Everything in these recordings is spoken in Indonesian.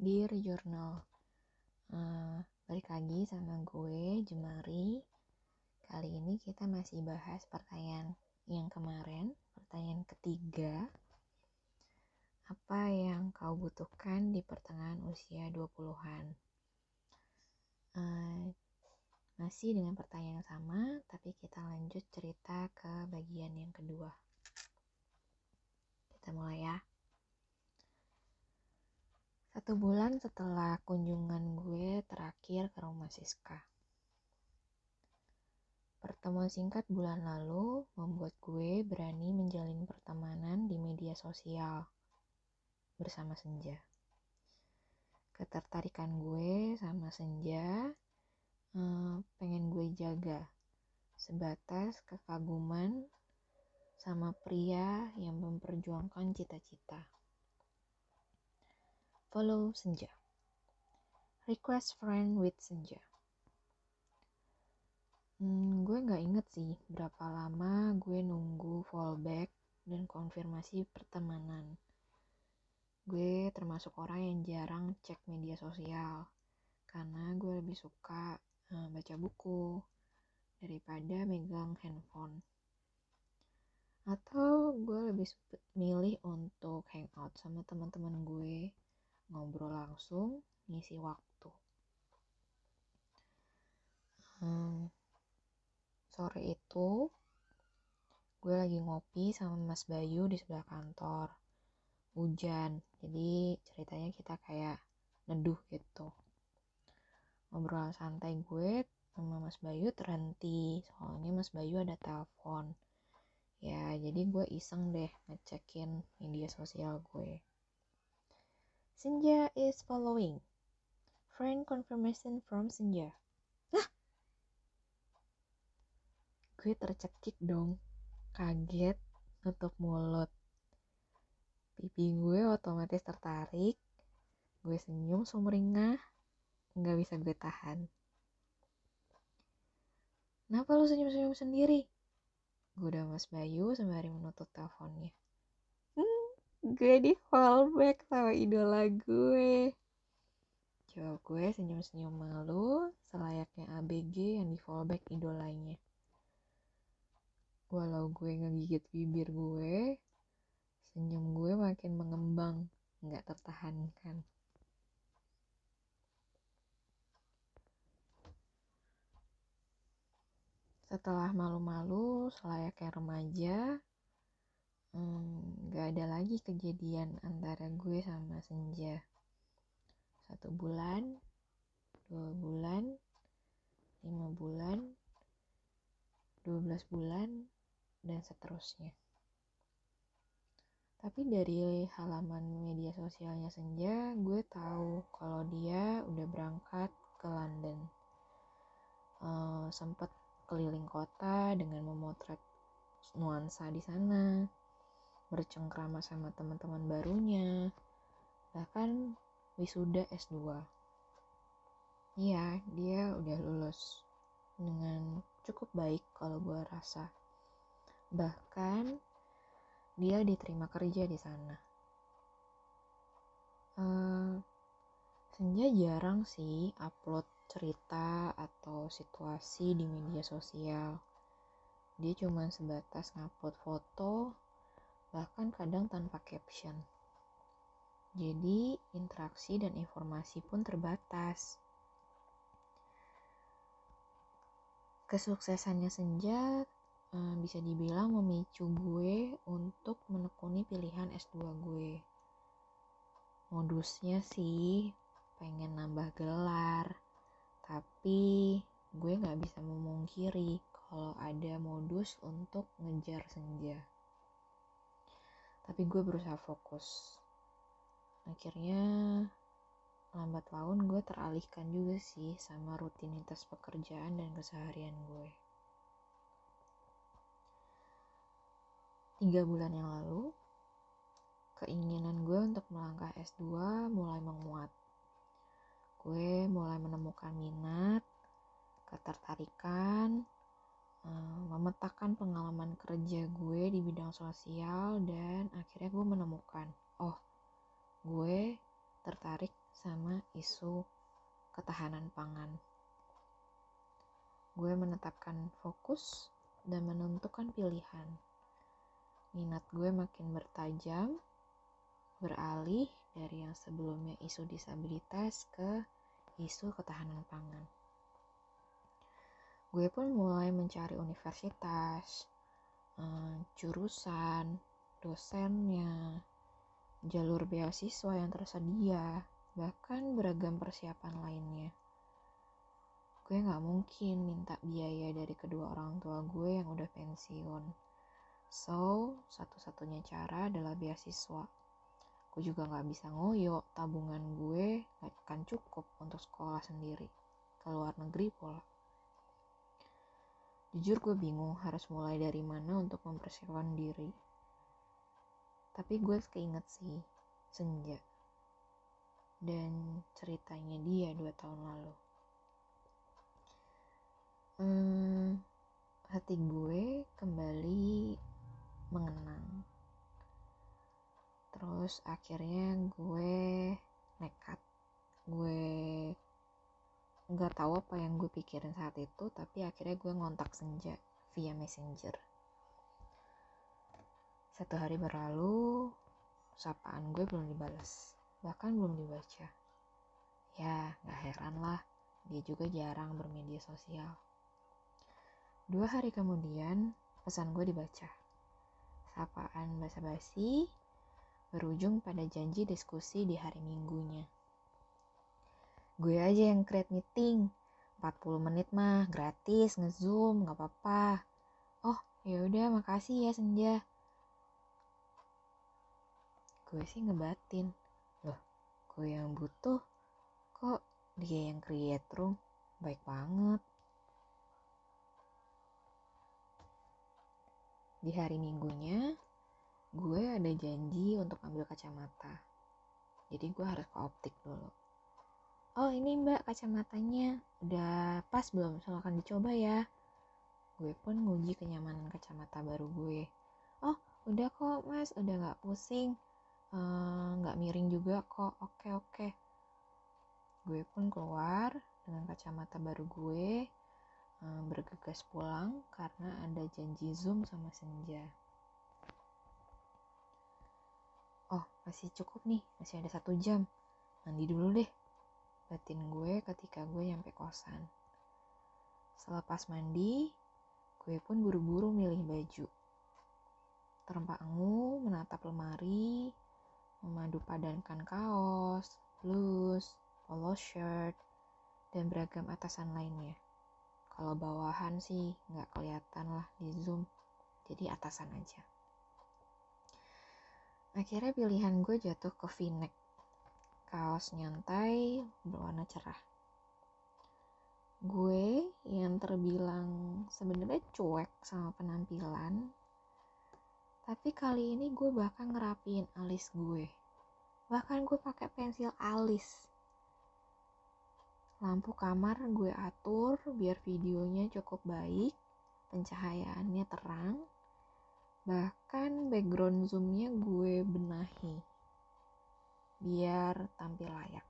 Dear Journal uh, Balik lagi sama gue, Jemari Kali ini kita masih bahas pertanyaan yang kemarin Pertanyaan ketiga Apa yang kau butuhkan di pertengahan usia 20-an? Uh, masih dengan pertanyaan yang sama, tapi kita lanjut cerita ke bagian yang kedua. Kita mulai ya. Satu bulan setelah kunjungan gue terakhir ke rumah Siska. Pertemuan singkat bulan lalu membuat gue berani menjalin pertemanan di media sosial bersama Senja. Ketertarikan gue sama Senja eh, pengen gue jaga sebatas kekaguman sama pria yang memperjuangkan cita-cita. Follow Senja. Request friend with Senja. Hmm, gue nggak inget sih berapa lama gue nunggu fallback dan konfirmasi pertemanan. Gue termasuk orang yang jarang cek media sosial karena gue lebih suka uh, baca buku daripada megang handphone. Atau gue lebih milih untuk hangout sama teman-teman gue ngobrol langsung ngisi waktu. Hmm, sore itu gue lagi ngopi sama Mas Bayu di sebelah kantor. Hujan jadi ceritanya kita kayak neduh gitu. Ngobrol santai gue sama Mas Bayu terhenti soalnya Mas Bayu ada telepon. Ya jadi gue iseng deh ngecekin media sosial gue Senja is following. Friend confirmation from Senja. Lah! Gue tercekik dong. Kaget, nutup mulut. Pipi gue otomatis tertarik. Gue senyum sumringah. Nggak bisa gue tahan. Kenapa lu senyum-senyum sendiri? Gue udah mas Bayu sembari menutup teleponnya gue di fallback sama idola gue Jawab gue senyum-senyum malu selayaknya ABG yang di fallback idolanya. Walau gue ngegigit bibir gue, senyum gue makin mengembang, nggak tertahankan. Setelah malu-malu selayaknya remaja, hmm, ada lagi kejadian antara gue sama Senja. Satu bulan dua bulan lima bulan dua belas bulan dan seterusnya. Tapi dari halaman media sosialnya Senja gue tahu kalau dia udah berangkat ke London. Uh, sempet keliling kota dengan memotret nuansa di sana bercengkrama sama teman-teman barunya, bahkan wisuda S2. Iya, dia udah lulus dengan cukup baik kalau gue rasa. Bahkan dia diterima kerja di sana. Uh, Senja jarang sih upload cerita atau situasi di media sosial. Dia cuma sebatas ngupload foto bahkan kadang tanpa caption. Jadi, interaksi dan informasi pun terbatas. Kesuksesannya Senja eh, bisa dibilang memicu gue untuk menekuni pilihan S2 gue. Modusnya sih pengen nambah gelar, tapi gue gak bisa memungkiri kalau ada modus untuk ngejar senja tapi gue berusaha fokus. Akhirnya lambat laun gue teralihkan juga sih sama rutinitas pekerjaan dan keseharian gue. Tiga bulan yang lalu keinginan gue untuk melangkah S2 mulai menguat. Gue mulai menemukan minat ketertarikan Eh, memetakan pengalaman kerja gue di bidang sosial dan akhirnya gue menemukan oh gue tertarik sama isu ketahanan pangan. Gue menetapkan fokus dan menentukan pilihan. Minat gue makin bertajam, beralih dari yang sebelumnya isu disabilitas ke isu ketahanan pangan. Gue pun mulai mencari universitas, eh, jurusan, dosennya, jalur beasiswa yang tersedia, bahkan beragam persiapan lainnya. Gue gak mungkin minta biaya dari kedua orang tua gue yang udah pensiun. So, satu-satunya cara adalah beasiswa. Gue juga gak bisa ngoyo, tabungan gue gak akan cukup untuk sekolah sendiri. Ke luar negeri pula. Jujur gue bingung harus mulai dari mana untuk mempersiapkan diri. Tapi gue keinget sih senja. Dan ceritanya dia dua tahun lalu. Hmm, hati gue kembali mengenang. Terus akhirnya gue nekat. Gue nggak tahu apa yang gue pikirin saat itu tapi akhirnya gue ngontak senja via messenger satu hari berlalu, sapaan gue belum dibalas, bahkan belum dibaca. Ya, gak heran lah, dia juga jarang bermedia sosial. Dua hari kemudian, pesan gue dibaca. Sapaan basa-basi berujung pada janji diskusi di hari minggunya. Gue aja yang create meeting, 40 menit mah gratis ngezoom gak apa-apa. Oh, yaudah makasih ya Senja. Gue sih ngebatin. Loh gue yang butuh? Kok dia yang create room? Baik banget. Di hari minggunya gue ada janji untuk ambil kacamata. Jadi gue harus ke optik dulu oh ini mbak kacamatanya. Udah pas belum? Silahkan dicoba ya. Gue pun nguji kenyamanan kacamata baru gue. Oh udah kok mas. Udah gak pusing. Eh, nggak uh, miring juga kok. Oke oke. Gue pun keluar dengan kacamata baru gue uh, bergegas pulang karena ada janji zoom sama senja. Oh masih cukup nih. Masih ada satu jam. Mandi dulu deh batin gue ketika gue nyampe kosan selepas mandi gue pun buru-buru milih baju terempak angu menatap lemari memadu padankan kaos, blus, polo shirt, dan beragam atasan lainnya. Kalau bawahan sih nggak kelihatan lah di zoom, jadi atasan aja. Akhirnya pilihan gue jatuh ke v-neck, kaos nyantai berwarna cerah. Gue yang terbilang sebenarnya cuek sama penampilan tapi kali ini gue bahkan ngerapiin alis gue. Bahkan gue pakai pensil alis. Lampu kamar gue atur biar videonya cukup baik, pencahayaannya terang. Bahkan background zoomnya gue benahi biar tampil layak.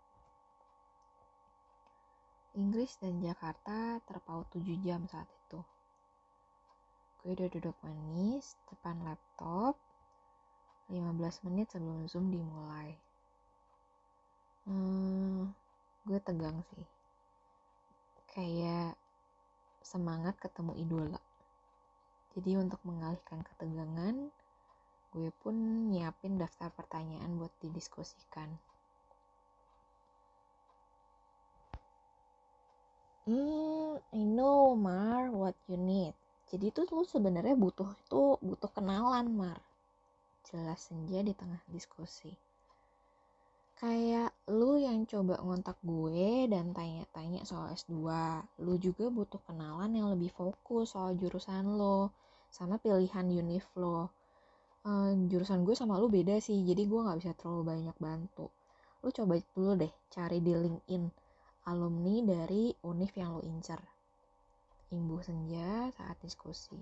Inggris dan Jakarta terpaut 7 jam saat itu. Gue udah duduk manis depan laptop 15 menit sebelum zoom dimulai. Hmm, gue tegang sih. Kayak semangat ketemu idola. Jadi untuk mengalihkan ketegangan gue pun nyiapin daftar pertanyaan buat didiskusikan. Hmm, I know, Mar, what you need. Jadi tuh lu sebenarnya butuh itu butuh kenalan mar. Jelas senja di tengah diskusi. Kayak lu yang coba ngontak gue dan tanya-tanya soal S2 lu juga butuh kenalan yang lebih fokus soal jurusan lo sama pilihan univ lo uh, jurusan gue sama lu beda sih jadi gue nggak bisa terlalu banyak bantu lu coba dulu deh cari di LinkedIn alumni dari univ yang lo incer imbuh senja saat diskusi.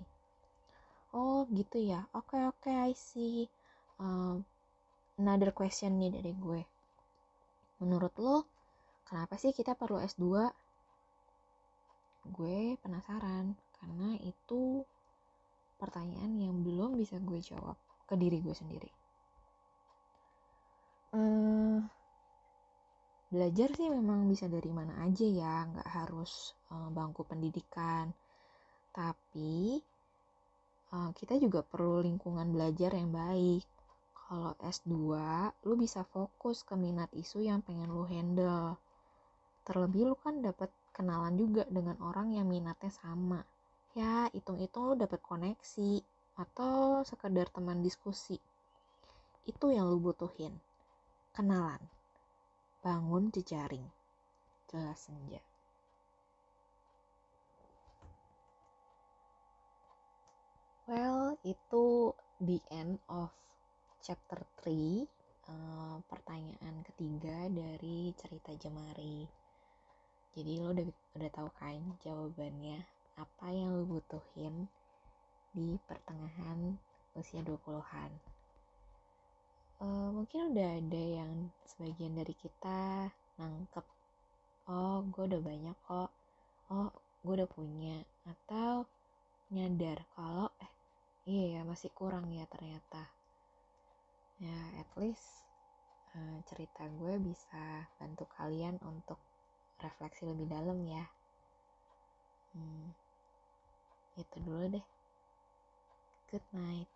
Oh gitu ya, oke okay, oke okay, I see. Um, another question nih dari gue. menurut lo kenapa sih kita perlu S2 gue penasaran karena itu pertanyaan yang belum bisa gue jawab ke diri gue sendiri. Uh, belajar sih memang bisa dari mana aja ya nggak harus uh, bangku pendidikan. Tapi uh, kita juga perlu lingkungan belajar yang baik. Kalau S2 lu bisa fokus ke minat isu yang pengen lu handle. Terlebih lu kan dapat kenalan juga dengan orang yang minatnya sama. Ya hitung-hitung lu dapat koneksi atau sekedar teman diskusi. Itu yang lu butuhin. Kenalan. Bangun jejaring. Jelas senja. Well itu the end of chapter 3 uh, eh, pertanyaan ketiga dari cerita Jemari. Jadi lo udah udah tahu kan jawabannya? Apa yang lo butuhin di pertengahan usia 20-an uh, eh, mungkin udah ada yang sebagian dari kita nangkep oh gue udah banyak kok. Oh gue udah punya. Atau nyadar kalau eh iya ya masih kurang ya ternyata. Ya at least uh, cerita gue bisa bantu kalian untuk refleksi lebih dalam ya. Hmm, itu dulu deh good night